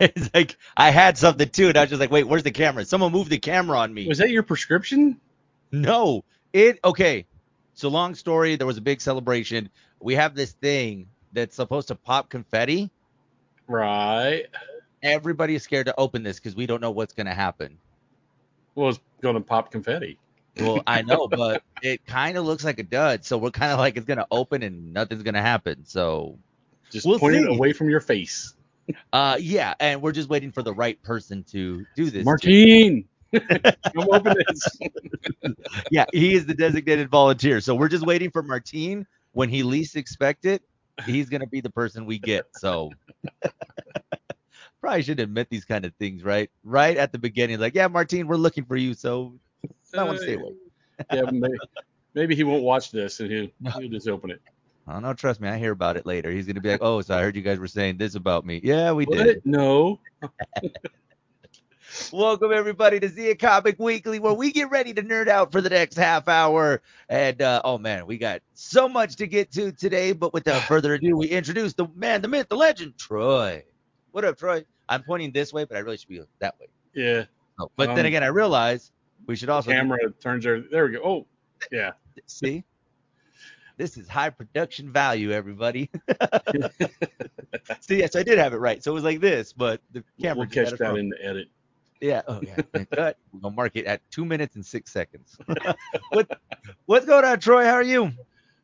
it's like I had something too, and I was just like, wait, where's the camera? Someone moved the camera on me. Was that your prescription? No, it okay. So long story. There was a big celebration. We have this thing that's supposed to pop confetti. Right. Everybody is scared to open this because we don't know what's gonna happen. Well, it's going to pop confetti. Well, I know, but it kind of looks like a dud. So we're kind of like it's gonna open and nothing's gonna happen. So Just We'll point it away from your face. uh yeah, and we're just waiting for the right person to do this. Martine, come open this. Yeah, he is the designated volunteer. So we're just waiting for Martine when he least expect it. He's gonna be the person we get. So probably should admit these kind of things, right? Right at the beginning, like, yeah, Martine, we're looking for you. So I want to stay away. yeah, maybe, maybe he won't watch this and he'll, he'll just open it. I don't know. Trust me, I hear about it later. He's gonna be like, oh, so I heard you guys were saying this about me. Yeah, we did. What? No. Welcome everybody to Zia Comic Weekly, where we get ready to nerd out for the next half hour. And uh, oh man, we got so much to get to today. But without further ado, we introduce the man, the myth, the legend, Troy. What up, Troy? I'm pointing this way, but I really should be that way. Yeah. Oh, but then Um, again, I realize we should also Camera turns there. There we go. Oh, yeah. see. This is high production value, everybody. see, yes, I did have it right. So it was like this, but the camera we'll catch that wrong. in the edit. Yeah. Oh yeah. Cut. We're gonna mark it at two minutes and six seconds. what What's going on, Troy? How are you?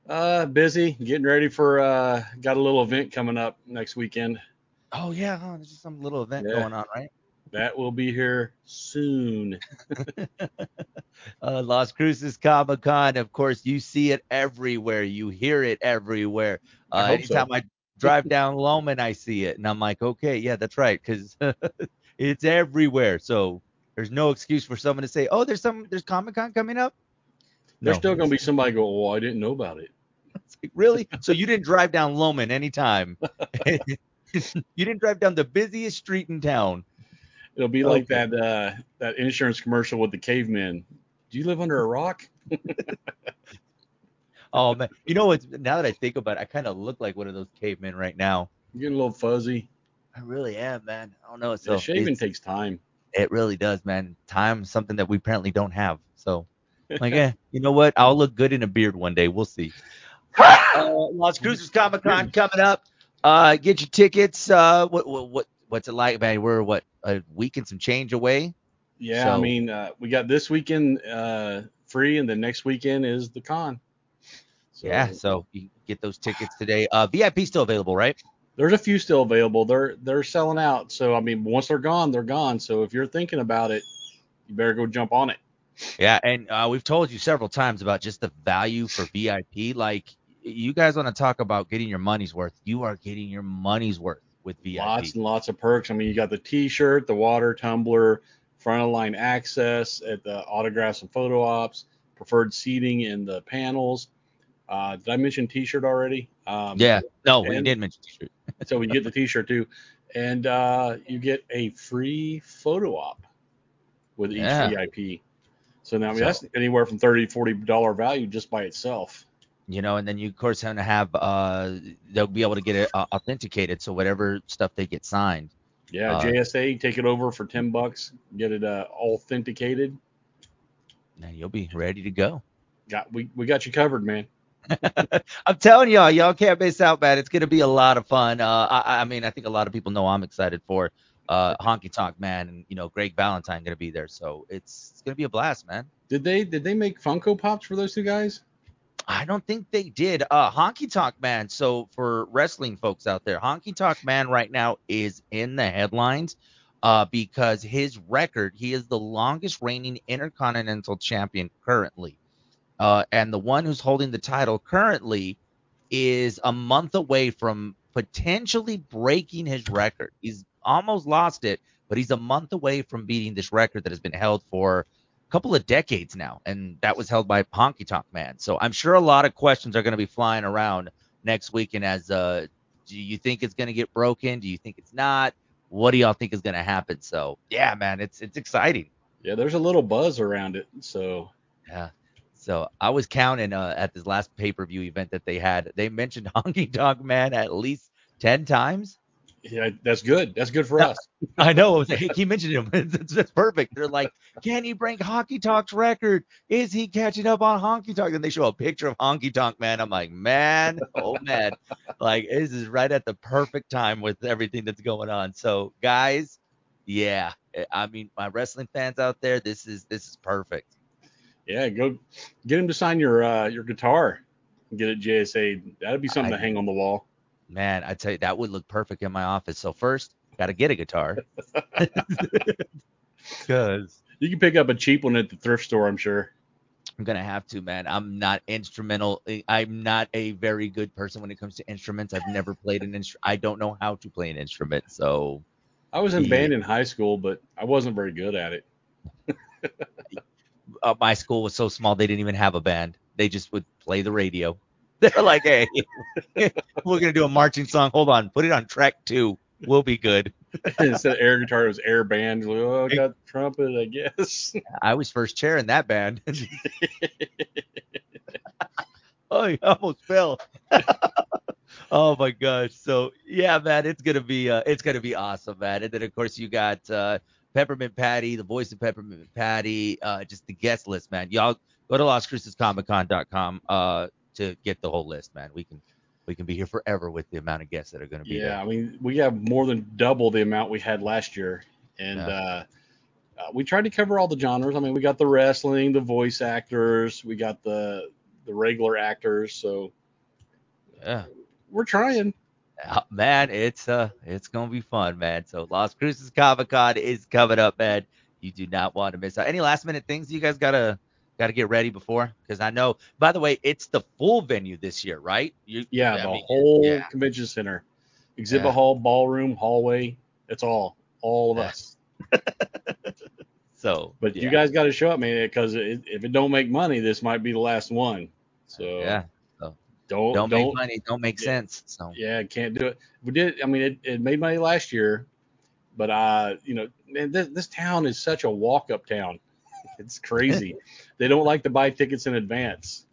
Uh, busy getting ready for. Uh, got a little event coming up next weekend. Oh yeah. Huh? There's just some little event Yeah. going on, right? That will be here soon. Uh, Las Cruces Comic Con. Of course, you see it everywhere. You hear it everywhere. Uh, I hope so. anytime I drive down Lohman, I see it, and I'm like, okay, yeah, that's right, because it's everywhere. So there's no excuse for someone to say, oh, there's some, there's Comic Con coming up. There's No. still gonna be somebody go. Oh, I didn't know about it. Like, really? So you didn't drive down Lohman anytime? you didn't drive down the busiest street in town. It'll be like Okay. that. Uh, that insurance commercial with the cavemen. Do you live under a rock? Oh man, you know what? Now that I think about it, I kind of look like one of those cavemen right now. You're getting a little fuzzy. I really am, man. I don't know. So So shaving takes time. it really does, man. Time is something that we apparently don't have. So, like, eh, you know what? I'll look good in a beard one day. We'll see. Uh, Las Cruces Comic Con coming up. Uh, get your tickets. Uh, what, what, what, what's it like, man? We're what a week and some change away. Yeah, I mean, uh, we got this weekend uh, free, and the next weekend is the con. So Yeah, so you get those tickets today. Uh, VIP still available, right? there's a few still available. They're they're selling out. So I mean, once they're gone, they're gone. So if you're thinking about it, you better go jump on it. Yeah, and uh, we've told you several times about just the value for VIP. Like, you guys want to talk about getting your money's worth? You are getting your money's worth with VIP. Lots and lots of perks. I mean, you got the T-shirt, the water tumbler, front of line access at the autographs and photo ops, preferred seating in the panels. Uh, did I mention T-shirt already? Um, Yeah, no, we did mention t-shirt. So you get the T-shirt too, and uh, you get a free photo op with each Yeah. VIP. So now I mean, So- that's anywhere from thirty to forty dollar value just by itself. You know, and then you of course have to have uh they'll be able to get it uh, authenticated, so whatever stuff they get signed. Yeah, Uh, JSA, take it over for ten bucks, get it uh, authenticated. Then you'll be ready to go. Got we, we got you covered, man. I'm telling y'all, y'all can't miss out, man. It's gonna be a lot of fun. Uh, I, I mean, I think a lot of people know I'm excited for uh Honky Tonk Man, and you know, Greg Valentine gonna be there, so it's it's gonna be a blast, man. Did they did they make Funko Pops for those two guys? I don't think they did. Uh, Honky Tonk Man. So for wrestling folks out there, Honky Tonk Man right now is in the headlines uh, because his record, he is the longest reigning Intercontinental Champion currently, uh, and the one who's holding the title currently is a month away from potentially breaking his record. He's almost lost it, but he's a month away from beating this record that has been held for couple of decades now, and that was held by Honky Tonk Man. So I'm sure a lot of questions are going to be flying around next weekend. As uh, do you think it's going to get broken? Do you think it's not? What do y'all think is going to happen? So yeah, man, it's it's exciting. Yeah, there's a little buzz around it. So Yeah. So I was counting uh, at this last pay per view event that they had. They mentioned Honky Tonk Man at least ten times. Yeah, that's good. That's good for us. I know. He was like, hey, keep mentioning him. That's, it's perfect. They're like, can he break Honky Tonk's record? Is he catching up on Honky Tonk? And they show a picture of Honky Tonk, man. I'm like, man, oh man, like this is right at the perfect time with everything that's going on. So, guys, yeah, eh, I mean, my wrestling fans out there, this is this is perfect. Yeah, go get him to sign your uh, your guitar. and Get it JSA. That'd be something I- to hang on the wall. Man, I tell you, that would look perfect in my office. So first, got to get a guitar. Because You can pick up a cheap one at the thrift store, I'm sure. I'm gonna have to, man. I'm not instrumental. eh, I'm not a very good person when it comes to instruments. I've never played an instrument. I don't know how to play an instrument. So I was in Yeah. band in high school, but I wasn't very good at it. uh, my school was so small they didn't even have a band. They just would play the radio. They're like, hey, we're gonna do a marching song. Hold on, put it on track two. We'll be good. Instead of air guitar, it was air band. Like, oh, I got the trumpet, I guess. I was first chair in that band. oh, you almost fell. oh my gosh. So yeah, man, it's gonna be uh, it's gonna be awesome, man. And then of course you got uh, Peppermint Patty, the voice of Peppermint Patty, uh, just the guest list, man. Y'all go to LasCrucesComicCon.com uh, to get the whole list, man. We can we can be here forever with the amount of guests that are gonna be Yeah, there. I mean, we have more than double the amount we had last year, and Yeah. uh, uh, we tried to cover all the genres. I mean, we got the wrestling, the voice actors, we got the the regular actors. So Yeah. we're trying. Uh, man, it's uh it's gonna be fun, man. So Las Cruces Comic Con is coming up, man. You do not want to miss out. Any last minute things you guys gotta gotta get ready before? Because I know, by the way, it's the full venue this year, right? You, Yeah, I the mean, whole yeah. convention center, exhibit Yeah. hall, ballroom, hallway. It's all all of us. So, But yeah, you guys got to show up, man, because if it don't make money, this might be the last one. So yeah, don't don't, don't, make money, don't make yeah. sense. So yeah, can't do it. We did. I mean, it, it made money last year, but uh, you know, man, this, this town is such a walk up town. It's crazy. they don't like to buy tickets in advance,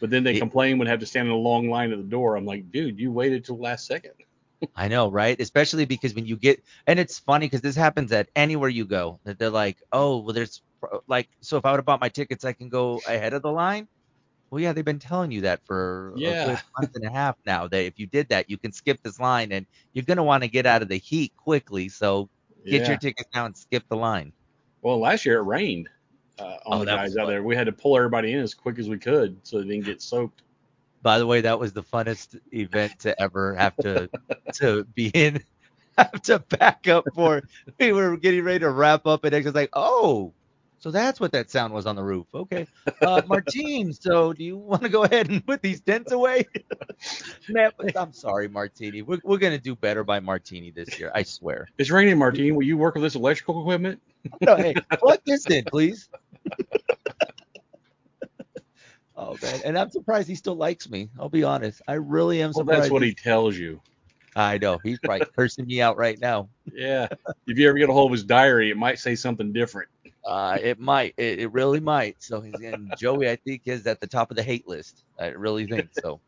but then they It- complain when they have to stand in a long line at the door. I'm like, dude, you waited till last second. I know, right? Especially because when you get, and it's funny because this happens at anywhere you go. That they're like, oh, well, there's like, so if I would have bought my tickets, I can go ahead of the line. Well, yeah, they've been telling you that for a Yeah. good month and a half now. That if you did that, you can skip this line, and you're gonna want to get out of the heat quickly. So get yeah. your tickets now and skip the line. Well, last year it rained uh, on Oh, the guys out there. We had to pull everybody in as quick as we could so they didn't get soaked. By the way, that was the funnest event to ever have to to be in. Have to back up for. We were getting ready to wrap up, and it was like, oh, so that's what that sound was on the roof. Okay, uh, Martine. So do you want to go ahead and put these tents away? I'm sorry, Martini. We're we're gonna do better by Martini this year. I swear. It's raining, Martine. Will you work with this electrical equipment? No, hey, plug this in, please. Oh man, and I'm surprised he still likes me. I'll be honest. I really am Well, surprised. that's what he tells you. I know. He's probably cursing me out right now. Yeah. if you ever get a hold of his diary, it might say something different. Uh, it might. It, it really might. So he's and Joey, I think, is at the top of the hate list. I really think so.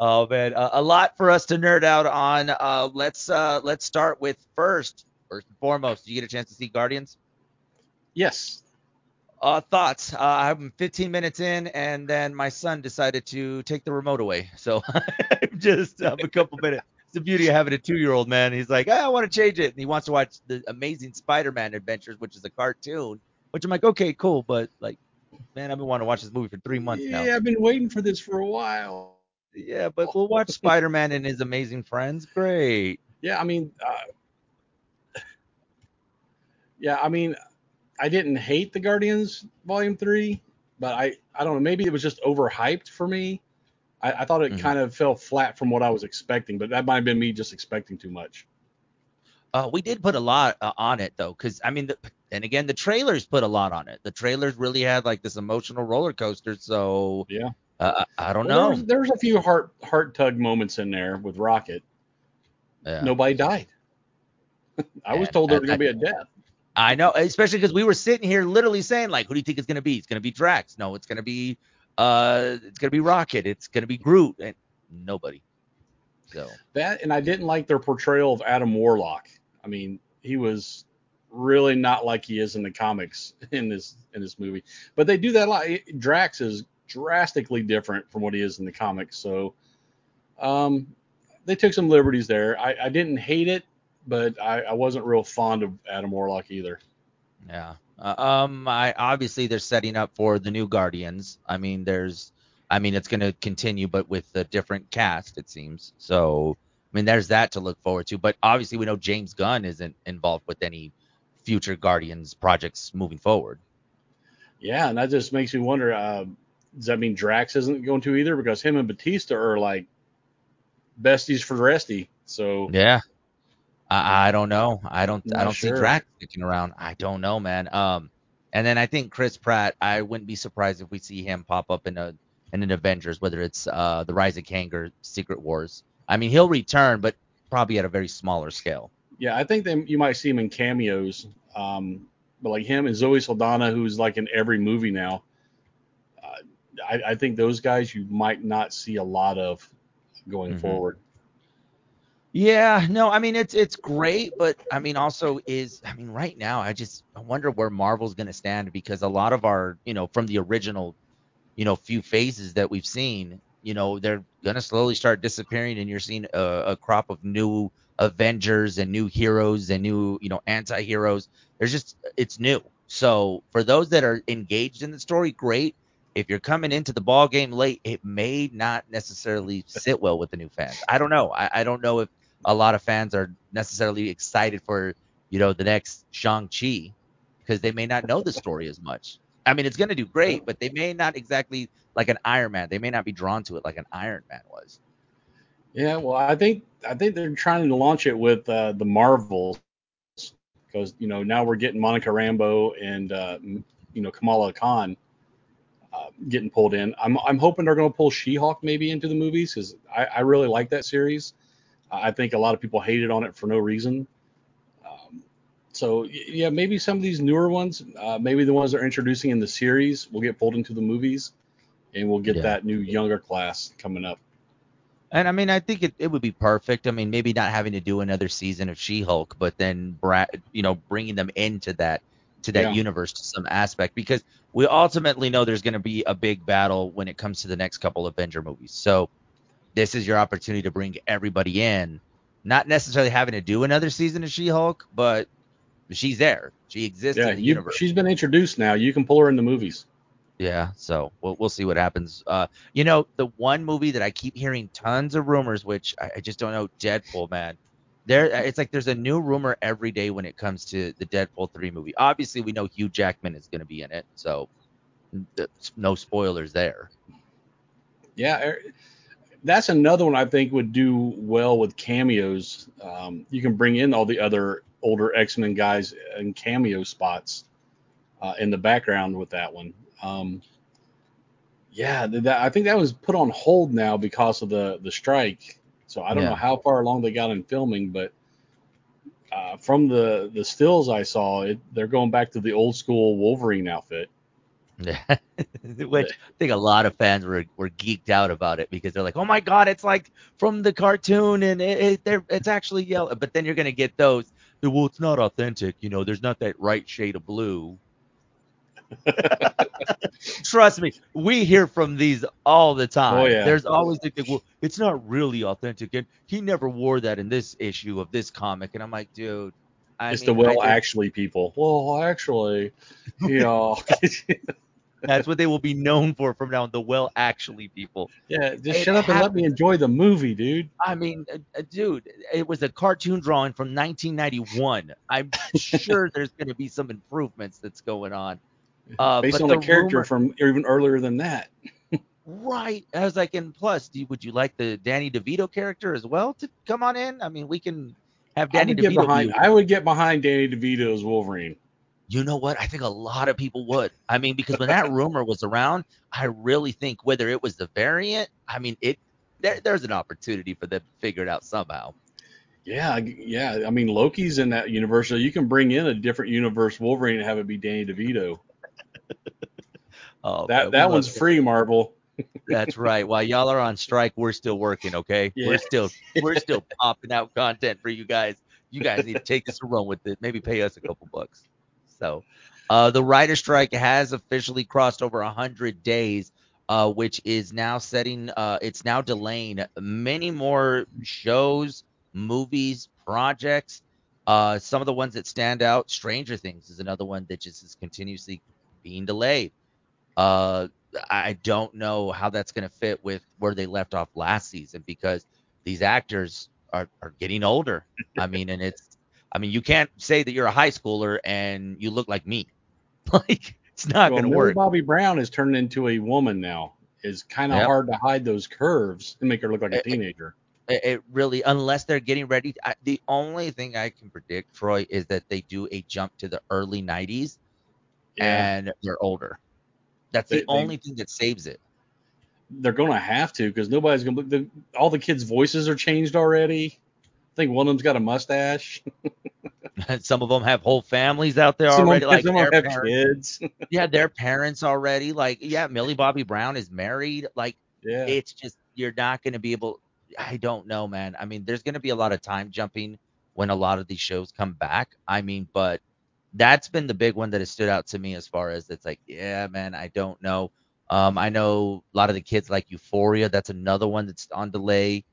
oh man, uh, a lot for us to nerd out on. Uh, let's uh, let's start with first. First and foremost, did you get a chance to see Guardians? Yes. Uh, thoughts. Uh, I'm 15 minutes in, and then my son decided to take the remote away. So I'm just I'm a couple minutes. It's the beauty of having a two-year-old man. He's like, "Ah, I want to change it, and he wants to watch the Amazing Spider-Man Adventures, which is a cartoon. Which I'm like, okay, cool, but like, man, I've been wanting to watch this movie for three months Yeah, now. Yeah, I've been waiting for this for a while. Yeah, but we'll watch Spider-Man and his Amazing Friends. Great. Yeah, I mean, uh, yeah, I mean, I didn't hate the Guardians Volume Three, but I, I don't know, maybe it was just overhyped for me. I, I thought it Mhm. kind of fell flat from what I was expecting, but that might have been me just expecting too much. Uh, we did put a lot uh, on it though, because I mean, the, and again, the trailers put a lot on it. The trailers really had like this emotional roller coaster. So Yeah. uh, I I don't Well, know. There's, there was a few heart heart tug moments in there with Rocket. Yeah. Nobody died. I was told there was gonna be a death. I know, especially because we were sitting here literally saying like, who do you think it's gonna be? It's gonna be Drax. No, it's gonna be uh, it's gonna be Rocket. It's gonna be Groot. And nobody. So That and I didn't like their portrayal of Adam Warlock. I mean, he was really not like he is in the comics in this in this movie. But they do that a lot. Drax is drastically different from what he is in the comics. So um, they took some liberties there. I, I didn't hate it, but I, I wasn't real fond of Adam Warlock either. yeah. Uh, um. I obviously they're setting up for the new Guardians. I mean, there's. I mean, it's going to continue, but with a different cast, it seems. So, I mean, there's that to look forward to. But obviously, we know James Gunn isn't involved with any future Guardians projects moving forward. Yeah, and that just makes me wonder. Uh, does that mean Drax isn't going to either? Because him and Batista are like besties for resty. So Yeah. I, I don't know. I don't. I don't sure. see Drax sticking around. I don't know, man. Um, and then I think Chris Pratt. I wouldn't be surprised if we see him pop up in a in an Avengers, whether it's uh the Rise of Kang or Secret Wars. I mean, he'll return, but probably at a very smaller scale. yeah, I think they, you might see him in cameos. Um, but like him and Zoe Saldana, who's like in every movie now. Uh, I, I think those guys you might not see a lot of going Mhm. forward. Yeah, no, I mean it's it's great, but I mean also is I mean right now I just I wonder where Marvel's going to stand because a lot of our, you know, from the original, you know, few phases that we've seen, you know, they're going to slowly start disappearing and you're seeing a, a crop of new Avengers and new heroes and new, you know, anti-heroes. There's just it's new. So, for those that are engaged in the story, great. If you're coming into the ball game late, it may not necessarily sit well with the new fans. I don't know. I, I don't know if a lot of fans are necessarily excited for you know the next Shang Chi because they may not know the story as much. I mean, it's going to do great, but they may not exactly like an Iron Man. They may not be drawn to it like an Iron Man was. Yeah, well, I think I think they're trying to launch it with uh, the Marvels because you know now we're getting Monica Rambeau and uh, you know Kamala Khan uh, getting pulled in. I'm I'm hoping they're going to pull She-Hulk maybe into the movies because I, I really like that series. I think a lot of people hated on it for no reason. Um, so yeah, maybe some of these newer ones, uh, maybe the ones they're introducing in the series, will get pulled into the movies, and we'll get Yeah. that new younger class coming up. And I mean, I think it, it would be perfect. I mean, maybe not having to do another season of She-Hulk, but then Brad, you know, bringing them into that to that Yeah. universe to some aspect because we ultimately know there's going to be a big battle when it comes to the next couple of Avenger movies. So this is your opportunity to bring everybody in, not necessarily having to do another season of She-Hulk, but she's there. She exists Yeah, in the you, universe. she's been introduced now. You can pull her in the movies. Yeah, so we'll we'll see what happens. Uh, you know, the one movie that I keep hearing tons of rumors, which I, I just don't know, Deadpool, man. There, it's like there's a new rumor every day when it comes to the Deadpool three movie. Obviously, we know Hugh Jackman is going to be in it, so no spoilers there. Yeah, er, that's another one I think would do well with cameos. Um, you can bring in all the other older X Men guys in cameo spots uh, in the background with that one. Um, yeah, that, I think that was put on hold now because of the the strike. So I don't Yeah. know how far along they got in filming, but uh, from the the stills I saw, it, they're going back to the old school Wolverine outfit. Yeah, which I think a lot of fans were, were geeked out about it because they're like, oh my god, it's like from the cartoon and it, it they're, it's actually yellow. But then you're gonna get those. Well, it's not authentic. You know, there's not that right shade of blue. Trust me, we hear from these all the time. Oh, yeah. There's always the well, it's not really authentic, and he never wore that in this issue of this comic. And I'm like, dude, I it's mean, the well actually people. Well, actually, you know, that's what they will be known for from now on. The well, actually, people. yeah, just It shut up and let me enjoy the movie, dude. I mean, uh, uh, dude, it was a cartoon drawing from 1991. I'm sure there's going to be some improvements that's going on. Uh, Based on the a character rumor- from even earlier than that. Right. As I was like, and plus, you, would you like the Danny DeVito character as well to come on in? I mean, we can have Danny get DeVito. behind. I would get behind Danny DeVito's Wolverine. You know what? I think a lot of people would. I mean, because when that rumor was around, I really think whether it was the variant, I mean, it there, there's an opportunity for them to figure it out somehow. Yeah, yeah. I mean, Loki's in that universe, so you can bring in a different universe Wolverine and have it be Danny DeVito. Oh, That man, that one's free, Marvel. That's right. While y'all are on strike, we're still working. Okay, Yeah. we're still we're still popping out content for you guys. You guys need to take this and run with it. Maybe pay us a couple bucks. So, uh, the writer strike has officially crossed over hundred days, uh, which is now setting. Uh, it's now delaying many more shows, movies, projects. Uh, some of the ones that stand out, Stranger Things is another one that just is continuously being delayed. Uh, I don't know how that's going to fit with where they left off last season because these actors are, are getting older. I mean, and it's, I mean, you can't say that you're a high schooler and you look like me. Like, it's not well, going to work. Bobby Brown is turned into a woman now. It's kind of Yep. hard to hide those curves and make her look like a teenager. It, it really, unless they're getting ready. I, the only thing I can predict, Troy, is that they do a jump to the early 90s Yeah, and they're older. That's They- the they- only thing that saves it. they're gonna have to because nobody's gonna. The, all the kids' voices are changed already. I think one of them's got a mustache. Some of them have whole families out there Some already, them, like some their have parents. kids. yeah, their parents already. Like, yeah, Millie Bobby Brown is married. Like, yeah, it's just you're not going to be able. I don't know, man. I mean, there's going to be a lot of time jumping when a lot of these shows come back. I mean, but that's been the big one that has stood out to me as far as it's like, yeah, man, I don't know. Um, I know a lot of the kids like Euphoria. That's another one that's on delay.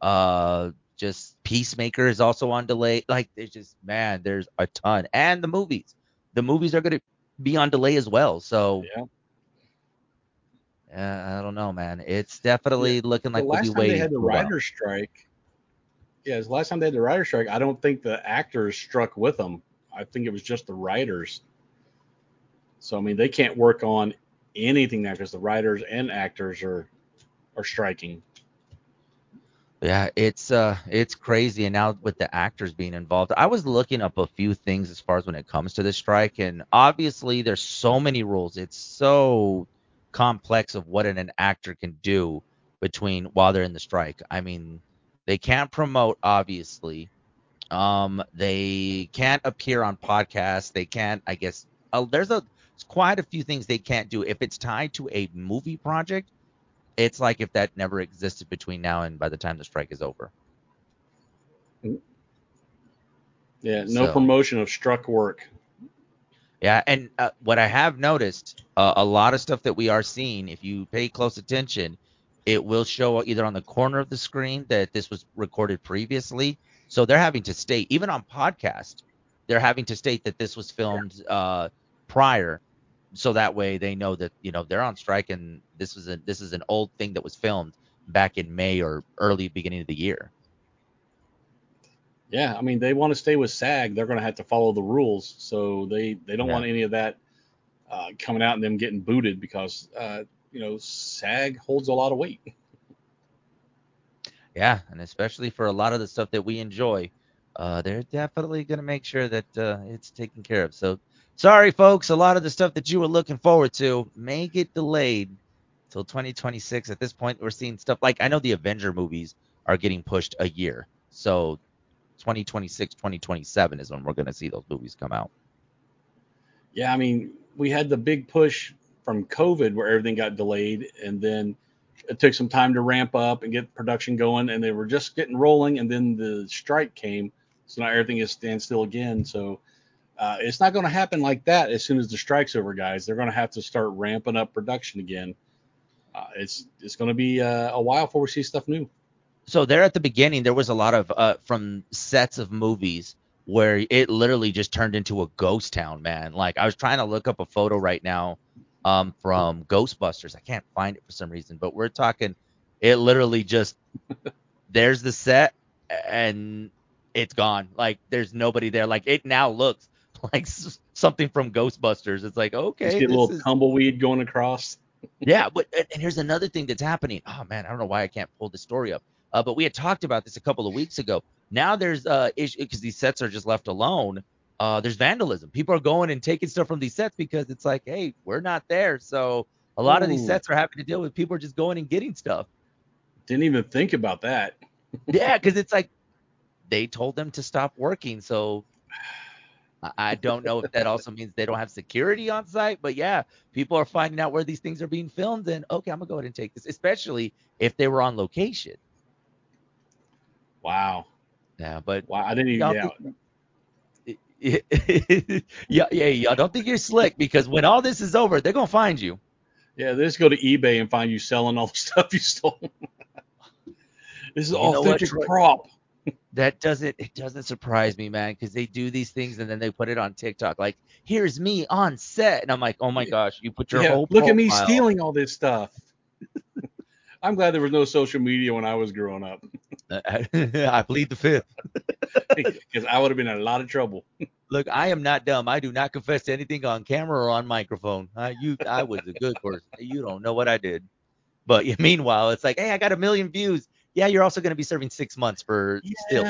Uh, just Peacemaker is also on delay. Like, there's just man, there's a ton, and the movies. The movies are going to be on delay as well. So yeah. yeah, I don't know, man. It's definitely looking like the we'll last be time they had the writer's strike, yeah, the last time they had the writer's strike, I don't think the actors struck with them. I think it was just the writers. So I mean, they can't work on anything now because the writers and actors are are striking. Yeah, it's uh it's crazy and now with the actors being involved. I was looking up a few things as far as when it comes to the strike and obviously there's so many rules. It's so complex of what an, an actor can do between while they're in the strike. I mean, they can't promote obviously. Um they can't appear on podcasts. They can't I guess uh, there's a quite a few things they can't do if it's tied to a movie project it's like if that never existed between now and by the time the strike is over. Yeah, no So- promotion of struck work. Yeah, and uh, what I have noticed, uh, a lot of stuff that we are seeing, if you pay close attention, it will show either on the corner of the screen that this was recorded previously. So they're having to state, even on podcast, they're having to state that this was filmed uh, prior, so that way they know that you know they're on strike and this was a this is an old thing that was filmed back in May or early beginning of the year. Yeah, I mean they want to stay with SAG, they're going to have to follow the rules. So they they don't Yeah. want any of that uh, coming out and them getting booted because uh, you know SAG holds a lot of weight. Yeah, and especially for a lot of the stuff that we enjoy, uh, they're definitely going to make sure that uh, it's taken care of. So, sorry, folks, a lot of the stuff that you were looking forward to may get delayed till 2026. At this point, we're seeing stuff like I know the Avenger movies are getting pushed a year. So, 2026, 2027 is when we're going to see those movies come out. Yeah, I mean we had the big push from COVID where everything got delayed, and then it took some time to ramp up and get production going, and they were just getting rolling, and then the strike came, so now everything is standstill again. So uh, it's not going to happen like that as soon as the strike's over, guys. They're going to have to start ramping up production again. Uh, it's it's going to be uh, a while before we see stuff new. so there at the beginning there was a lot of uh from sets of movies where it literally just turned into a ghost town man like i was trying to look up a photo right now um from ghostbusters i can't find it for some reason but we're talking it literally just there's the set and it's gone like there's nobody there like it now looks like something from ghostbusters it's like okay Just get a little is- tumbleweed going across. yeah, but and here's another thing that's happening. Oh man, I don't know why I can't pull the story up. Uh, but we had talked about this a couple of weeks ago. Now there's uh issue because these sets are just left alone. Uh, there's vandalism. People are going and taking stuff from these sets because it's like, hey, we're not there. So a lot of these sets are having to deal with people just going and getting stuff. Didn't even think about that. Yeah, because it's like they told them to stop working. So I- don't know if that also means they don't have security on site, but yeah, people are finding out where these things are being filmed, and okay, I'm gonna go ahead and take this, especially if they were on location. Wow. Yeah, but Wow. I didn't even. Yeah. think- yeah, yeah, y'all don't think you're slick because when all this is over, they're gonna find you. Yeah. They just go to eBay and find you selling all the stuff you stole. this is You authentic prop. That doesn't it doesn't surprise me, man, because they do these things and then they put it on TikTok. Like, here's me on set, and I'm like, oh my gosh, you put your Yeah. whole Look at me stealing all this stuff. I'm glad there was no social media when I was growing up I plead the fifth. because I would have been in a lot of trouble. Look, I am not dumb. I do not confess to anything on camera or on microphone. Uh, you, I was a good person. You don't know what I did. But meanwhile, it's like, hey, I got a million views. Yeah, you're also going to be serving six months for still.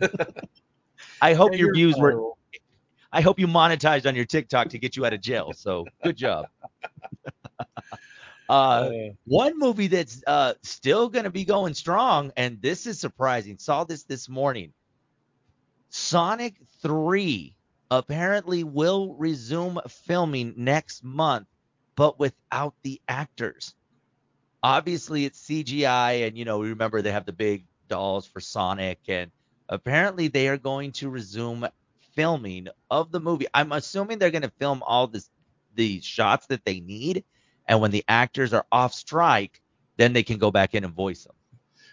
I hope Yeah, your views were. I hope you monetized on your TikTok to get you out of jail. So good job. uh, Uh, one movie that's uh, still going to be going strong, and this is surprising. Saw this this morning. Sonic 3 apparently will resume filming next month, but without the actors. Obviously, it's CGI, and you know, remember they have the big dolls for Sonic, and apparently they are going to resume filming of the movie. I'm assuming they're going to film all this the shots that they need, and when the actors are off strike, then they can go back in and voice them.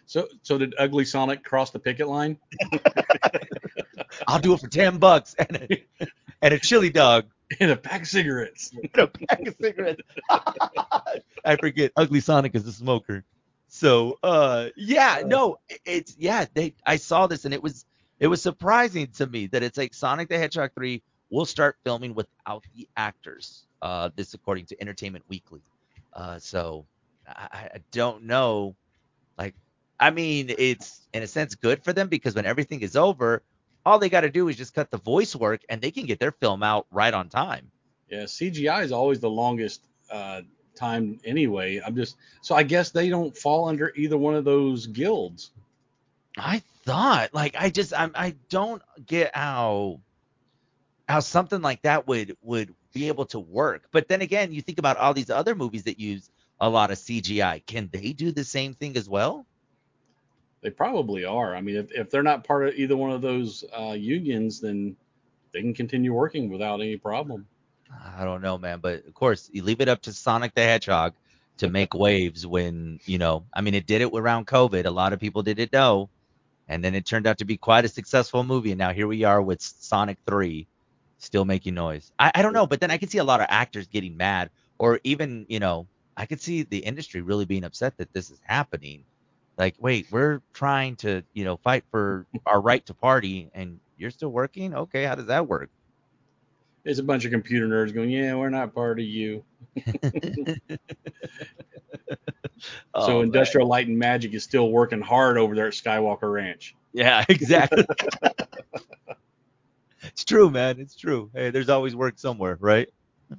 so, so did Ugly Sonic cross the picket line? I'll do it for ten bucks and a, and a chili dog And a pack of cigarettes. and a pack of cigarettes. I forget. Ugly Sonic is a smoker. So, uh, yeah, no, it's yeah. They I saw this and it was it was surprising to me that it's like Sonic the Hedgehog three will start filming without the actors. Uh, this according to Entertainment Weekly. Uh, so I, I don't know. Like, I mean, it's in a sense good for them because when everything is over, all they got to do is just cut the voice work and they can get their film out right on time. Yeah, CGI is always the longest uh, time anyway. I'm just so I guess they don't fall under either one of those guilds. I thought like I just I'm I don't get how how something like that would would be able to work. But then again, you think about all these other movies that use a lot of CGI. Can they do the same thing as well? They probably are. I mean, if, if they're not part of either one of those uh, unions, then they can continue working without any problem. I don't know, man. But of course, you leave it up to Sonic the Hedgehog to make waves when, you know, I mean, it did it around COVID. A lot of people didn't know. And then it turned out to be quite a successful movie. And now here we are with Sonic 3 still making noise. I, I don't know. But then I could see a lot of actors getting mad or even, you know, I could see the industry really being upset that this is happening. Like, wait, we're trying to, you know, fight for our right to party and you're still working? Okay, how does that work? It's a bunch of computer nerds going, "Yeah, we're not part of you." Oh, so man. Industrial Light and Magic is still working hard over there at Skywalker Ranch. Yeah, exactly. it's true, man. It's true. Hey, there's always work somewhere, right?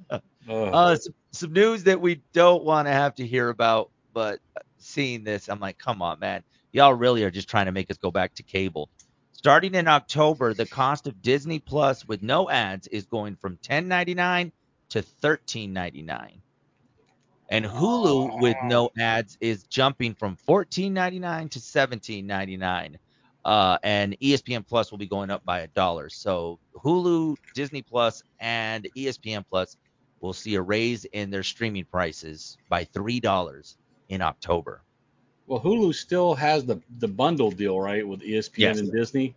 Ugh. Uh, some, some news that we don't want to have to hear about, but seeing this, I'm like, come on, man. Y'all really are just trying to make us go back to cable. Starting in October, the cost of Disney Plus with no ads is going from $10.99 to $13.99. And Hulu with no ads is jumping from $14.99 to $17.99. Uh, and ESPN Plus will be going up by a dollar. So Hulu, Disney Plus, and ESPN Plus will see a raise in their streaming prices by three dollars in October. well, Hulu still has the the bundle deal, right, with ESPN Yes. and Disney.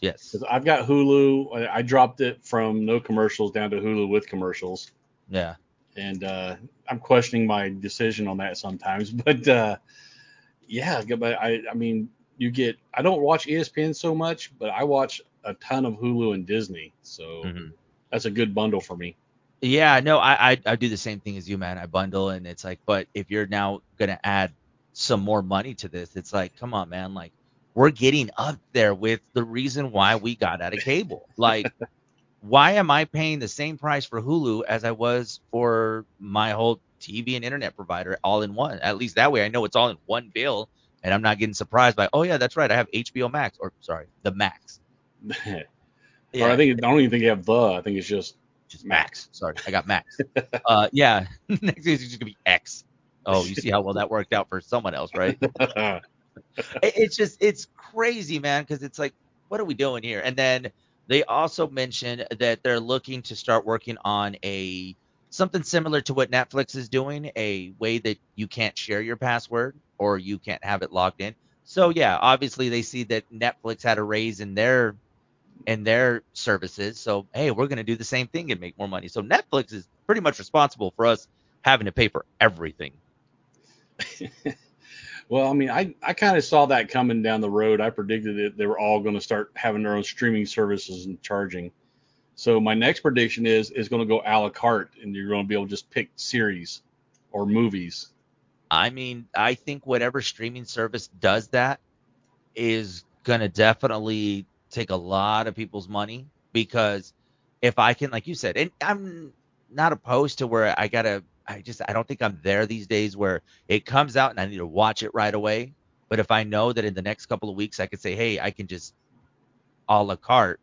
Yes. I've got Hulu. I, I dropped it from no commercials down to Hulu with commercials, Yeah. and uh, I'm questioning my decision on that sometimes. But uh, yeah, but I I mean, you get. I don't watch ESPN so much, but I watch a ton of Hulu and Disney, so Mhm. that's a good bundle for me. Yeah, no, I, I I do the same thing as you, man. I bundle, and it's like, but if you're now gonna add some more money to this, it's like, come on, man. Like, we're getting up there with the reason why we got out of cable. Like, why am I paying the same price for Hulu as I was for my whole TV and internet provider all in one? At least that way, I know it's all in one bill, and I'm not getting surprised by, oh yeah, that's right, I have HBO Max, or sorry, the Max. Yeah. Or I think I don't even think you have the. I think it's just just Max. Sorry, I got Max. uh, yeah. Next is just gonna be X. Oh, you see how well that worked out for someone else, right? it's just it's crazy, man, because it's like, what are we doing here? And then they also mentioned that they're looking to start working on a something similar to what Netflix is doing, a way that you can't share your password or you can't have it logged in. So yeah, obviously they see that Netflix had a raise in their in their services. So hey, we're gonna do the same thing and make more money. So Netflix is pretty much responsible for us having to pay for everything. well, I mean, I, I kind of saw that coming down the road. I predicted that they were all going to start having their own streaming services and charging. So my next prediction is is going to go a la carte, and you're going to be able to just pick series or movies. I mean, I think whatever streaming service does that is going to definitely take a lot of people's money because if I can, like you said, and I'm not opposed to where I gotta, I just, I don't think I'm there these days where it comes out and I need to watch it right away. But if I know that in the next couple of weeks I could say, hey, I can just a la carte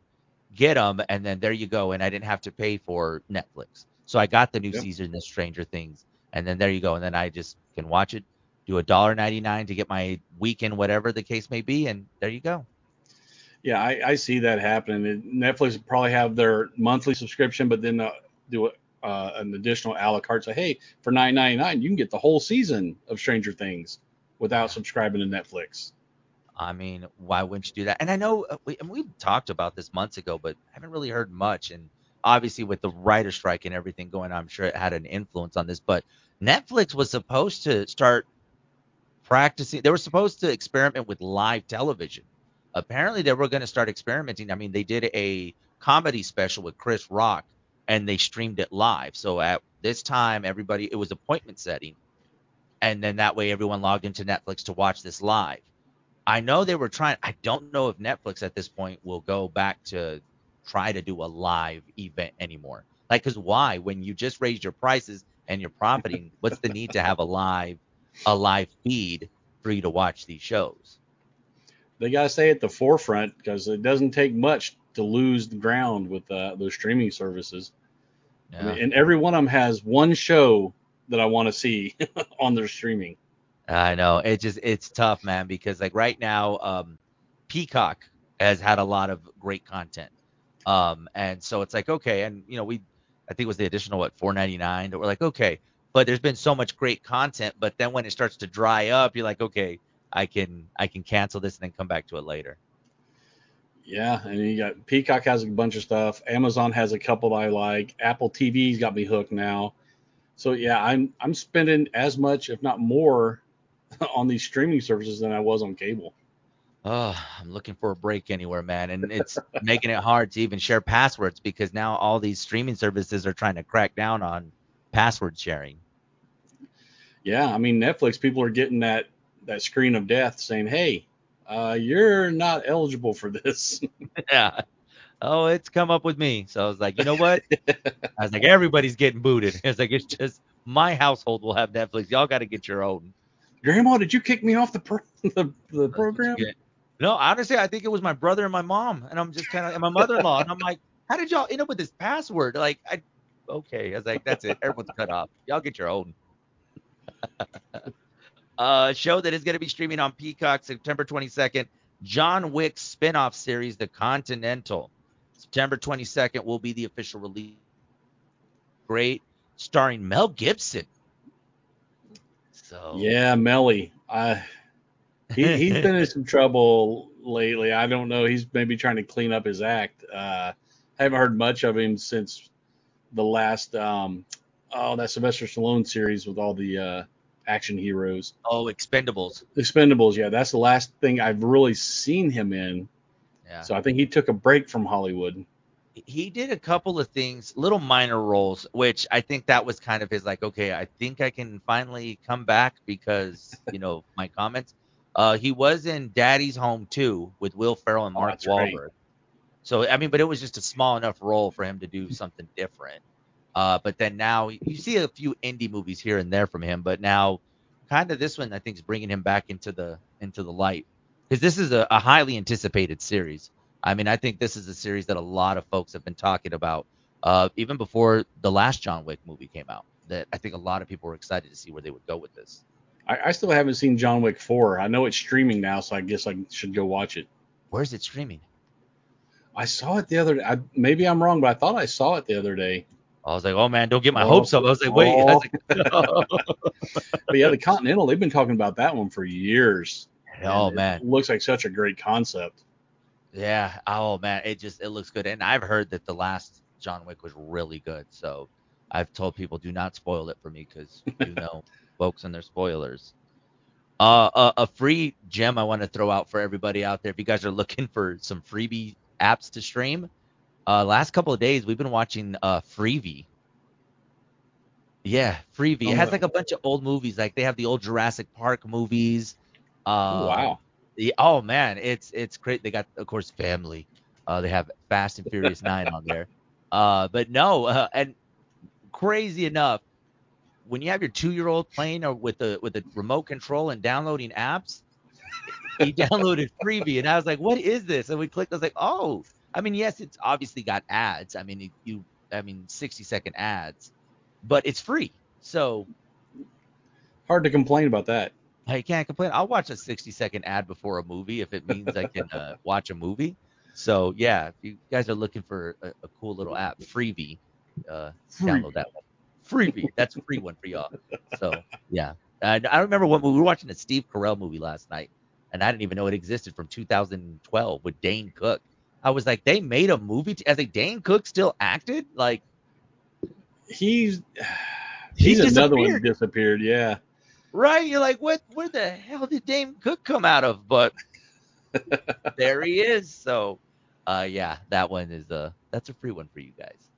get them, and then there you go, and I didn't have to pay for Netflix. So I got the new season of Stranger Things, and then there you go, and then I just can watch it, do a dollar ninety nine to get my weekend, whatever the case may be, and there you go. Yeah, I, I see that happening. Netflix probably have their monthly subscription, but then uh, do uh, an additional a la carte. Say, hey, for nine ninety nine, you can get the whole season of Stranger Things without subscribing to Netflix. I mean, why wouldn't you do that? And I know uh, we, we talked about this months ago, but I haven't really heard much. And obviously, with the writer strike and everything going on, I'm sure it had an influence on this. But Netflix was supposed to start practicing. They were supposed to experiment with live television apparently they were going to start experimenting. I mean, they did a comedy special with Chris Rock and they streamed it live. So at this time, everybody, it was appointment setting. And then that way everyone logged into Netflix to watch this live. I know they were trying, I don't know if Netflix at this point will go back to try to do a live event anymore. Like, cause why? When you just raised your prices and you're profiting, what's the need to have a live, a live feed for you to watch these shows? They got to stay at the forefront because it doesn't take much to lose the ground with uh, those streaming services. Yeah. I mean, and every one of them has one show that I want to see on their streaming. I know it just it's tough, man, because like right now, um, Peacock has had a lot of great content, um, and so it's like okay, and you know we, I think it was the additional what 4.99 that we're like okay, but there's been so much great content, but then when it starts to dry up, you're like okay, I can I can cancel this and then come back to it later. Yeah, and you got Peacock has a bunch of stuff. Amazon has a couple I like. Apple TV's got me hooked now. So yeah, I'm I'm spending as much, if not more, on these streaming services than I was on cable. Oh, I'm looking for a break anywhere, man, and it's making it hard to even share passwords because now all these streaming services are trying to crack down on password sharing. Yeah, I mean Netflix, people are getting that that screen of death saying, "Hey, uh, you're not eligible for this." yeah. Oh, it's come up with me. So I was like, you know what? I was like, everybody's getting booted. It's like it's just my household will have Netflix. Y'all got to get your own. Grandma, did you kick me off the pro- the, the program? No, honestly, I think it was my brother and my mom, and I'm just kind of and my mother-in-law, and I'm like, how did y'all end up with this password? Like, I okay. I was like, that's it. Everyone's cut off. Y'all get your own. A show that is going to be streaming on Peacock September 22nd. John Wick spin-off series, The Continental. September 22nd will be the official release. Great, starring Mel Gibson. So yeah, Melly. I he he's been in some trouble lately. I don't know. He's maybe trying to clean up his act. Uh, I haven't heard much of him since the last um, oh that Sylvester Stallone series with all the uh, action heroes. Oh, Expendables. Expendables, yeah, that's the last thing I've really seen him in. Yeah. So I think he took a break from Hollywood. He did a couple of things, little minor roles, which I think that was kind of his like, okay, I think I can finally come back because you know my comments. Uh, he was in Daddy's Home too with Will Ferrell and oh, Mark oh, Wahlberg. Right. So I mean, but it was just a small enough role for him to do something different. Uh, but then now you see a few indie movies here and there from him, but now kind of this one I think is bringing him back into the into the light because this is a, a, highly anticipated series. I mean, I think this is a series that a lot of folks have been talking about, uh, even before the last John Wick movie came out. That I think a lot of people were excited to see where they would go with this. I, I still haven't seen John Wick 4. I know it's streaming now, so I guess I should go watch it. Where's it streaming? I saw it the other day. Maybe I'm wrong, but I thought I saw it the other day. I was like, oh man, don't get my oh, hopes up. I was like, wait. Oh. Was like, but yeah, the Continental, they've been talking about that one for years. Oh man, it looks like such a great concept. Yeah. Oh man, it just it looks good, and I've heard that the last John Wick was really good. So I've told people do not spoil it for me because you know folks and their spoilers. Uh, a, a, free gem I want to throw out for everybody out there. If you guys are looking for some freebie apps to stream, uh, last couple of days we've been watching uh Freevee. Yeah, Freevee. Oh, it has like a bunch of old movies. Like they have the old Jurassic Park movies. Uh, oh, wow. The, oh man, it's it's great. They got of course Family. Uh, they have Fast and Furious Nine on there. Uh, but no, uh, and crazy enough, when you have your two-year-old playing or with the with the remote control and downloading apps, he downloaded Freevee, and I was like, "What is this?" And we clicked. I was like, "Oh, I mean, yes, it's obviously got ads. I mean, you, I mean, 60-second ads, but it's free, so hard to complain about that. I can't complain. I'll watch a 60-second ad before a movie if it means I can uh, watch a movie. So yeah, if you guys are looking for a, a cool little app, Freevee, uh, download that one. Freevee. That's a free one for y'all. So yeah, and I remember when we were watching a Steve Carell movie last night, and I didn't even know it existed from 2012 with Dane Cook. I was like, they made a movie. T- as a Dane Cook still acted like he's he's he another one disappeared. Yeah. Right. You're like, what? Where the hell did Dane Cook come out of? But there he is. So, uh, yeah, that one is uh that's a free one for you guys.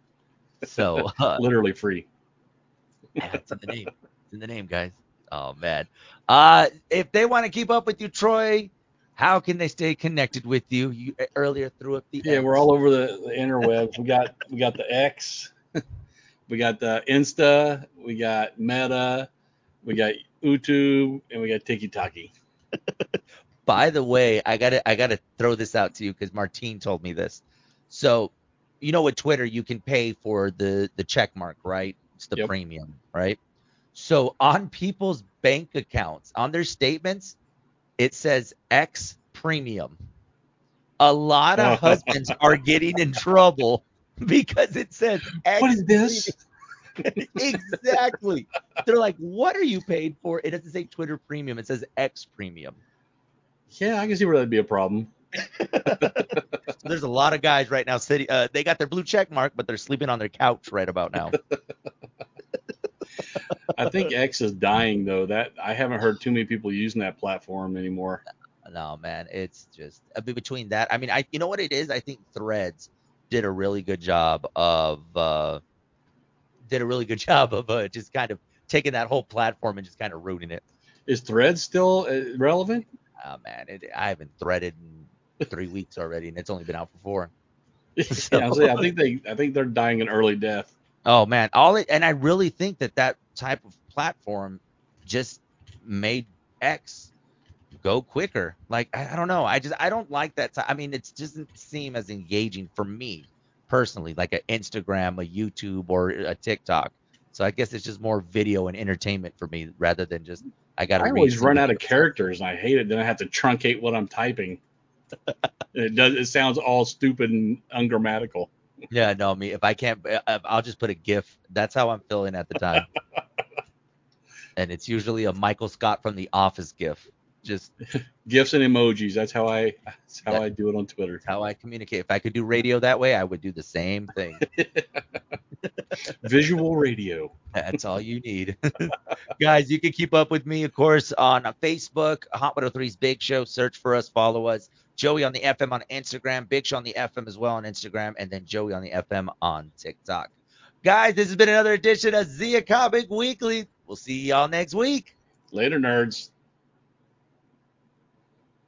So uh, literally free. Yeah, it's in the name. It's in the name, guys. Oh man. Uh, if they want to keep up with you, Troy, how can they stay connected with you? You uh, earlier threw up the yeah. X. We're all over the, the interwebs. we got we got the X, we got the Insta, we got Meta, we got YouTube, and we got TikTok. By the way, I gotta I gotta throw this out to you because Martine told me this. So, you know, with Twitter, you can pay for the the check mark, right? It's the yep. premium, right? So on people's bank accounts, on their statements, it says X premium. A lot of husbands are getting in trouble because it says X. What is this? exactly. They're like, what are you paid for? It doesn't say Twitter premium. It says X premium. Yeah, I can see where that'd be a problem. so there's a lot of guys right now sitting. Uh, they got their blue check mark, but they're sleeping on their couch right about now. I think X is dying though. That I haven't heard too many people using that platform anymore. No, man, it's just between that. I mean, I you know what it is. I think Threads did a really good job of uh, did a really good job of uh, just kind of taking that whole platform and just kind of rooting it. Is Threads still uh, relevant? Oh man, it, I haven't threaded in three weeks already, and it's only been out for four. So. yeah, I think they I think they're dying an early death. Oh man, all it and I really think that that type of platform just made X go quicker. Like I, I don't know, I just I don't like that. T- I mean, it doesn't seem as engaging for me personally, like an Instagram, a YouTube, or a TikTok. So I guess it's just more video and entertainment for me rather than just I got. I always run out of characters and I hate it. Then I have to truncate what I'm typing. it does. It sounds all stupid and ungrammatical yeah, no, me. If I can't, uh, uh, I'll just put a GIF. That's how I'm feeling at the time. and it's usually a Michael Scott from The Office GIF. Just gifs and emojis. That's how I. That's how that, I do it on Twitter. That's how I communicate. If I could do radio that way, I would do the same thing. Visual radio. That's all you need. Guys, you can keep up with me, of course, on Facebook, Hot 103's Big Show. Search for us, follow us. Joey on the FM on Instagram, Big Show on the FM as well on Instagram, and then Joey on the FM on TikTok. Guys, this has been another edition of Zia Comic Weekly. We'll see y'all next week. Later, nerds.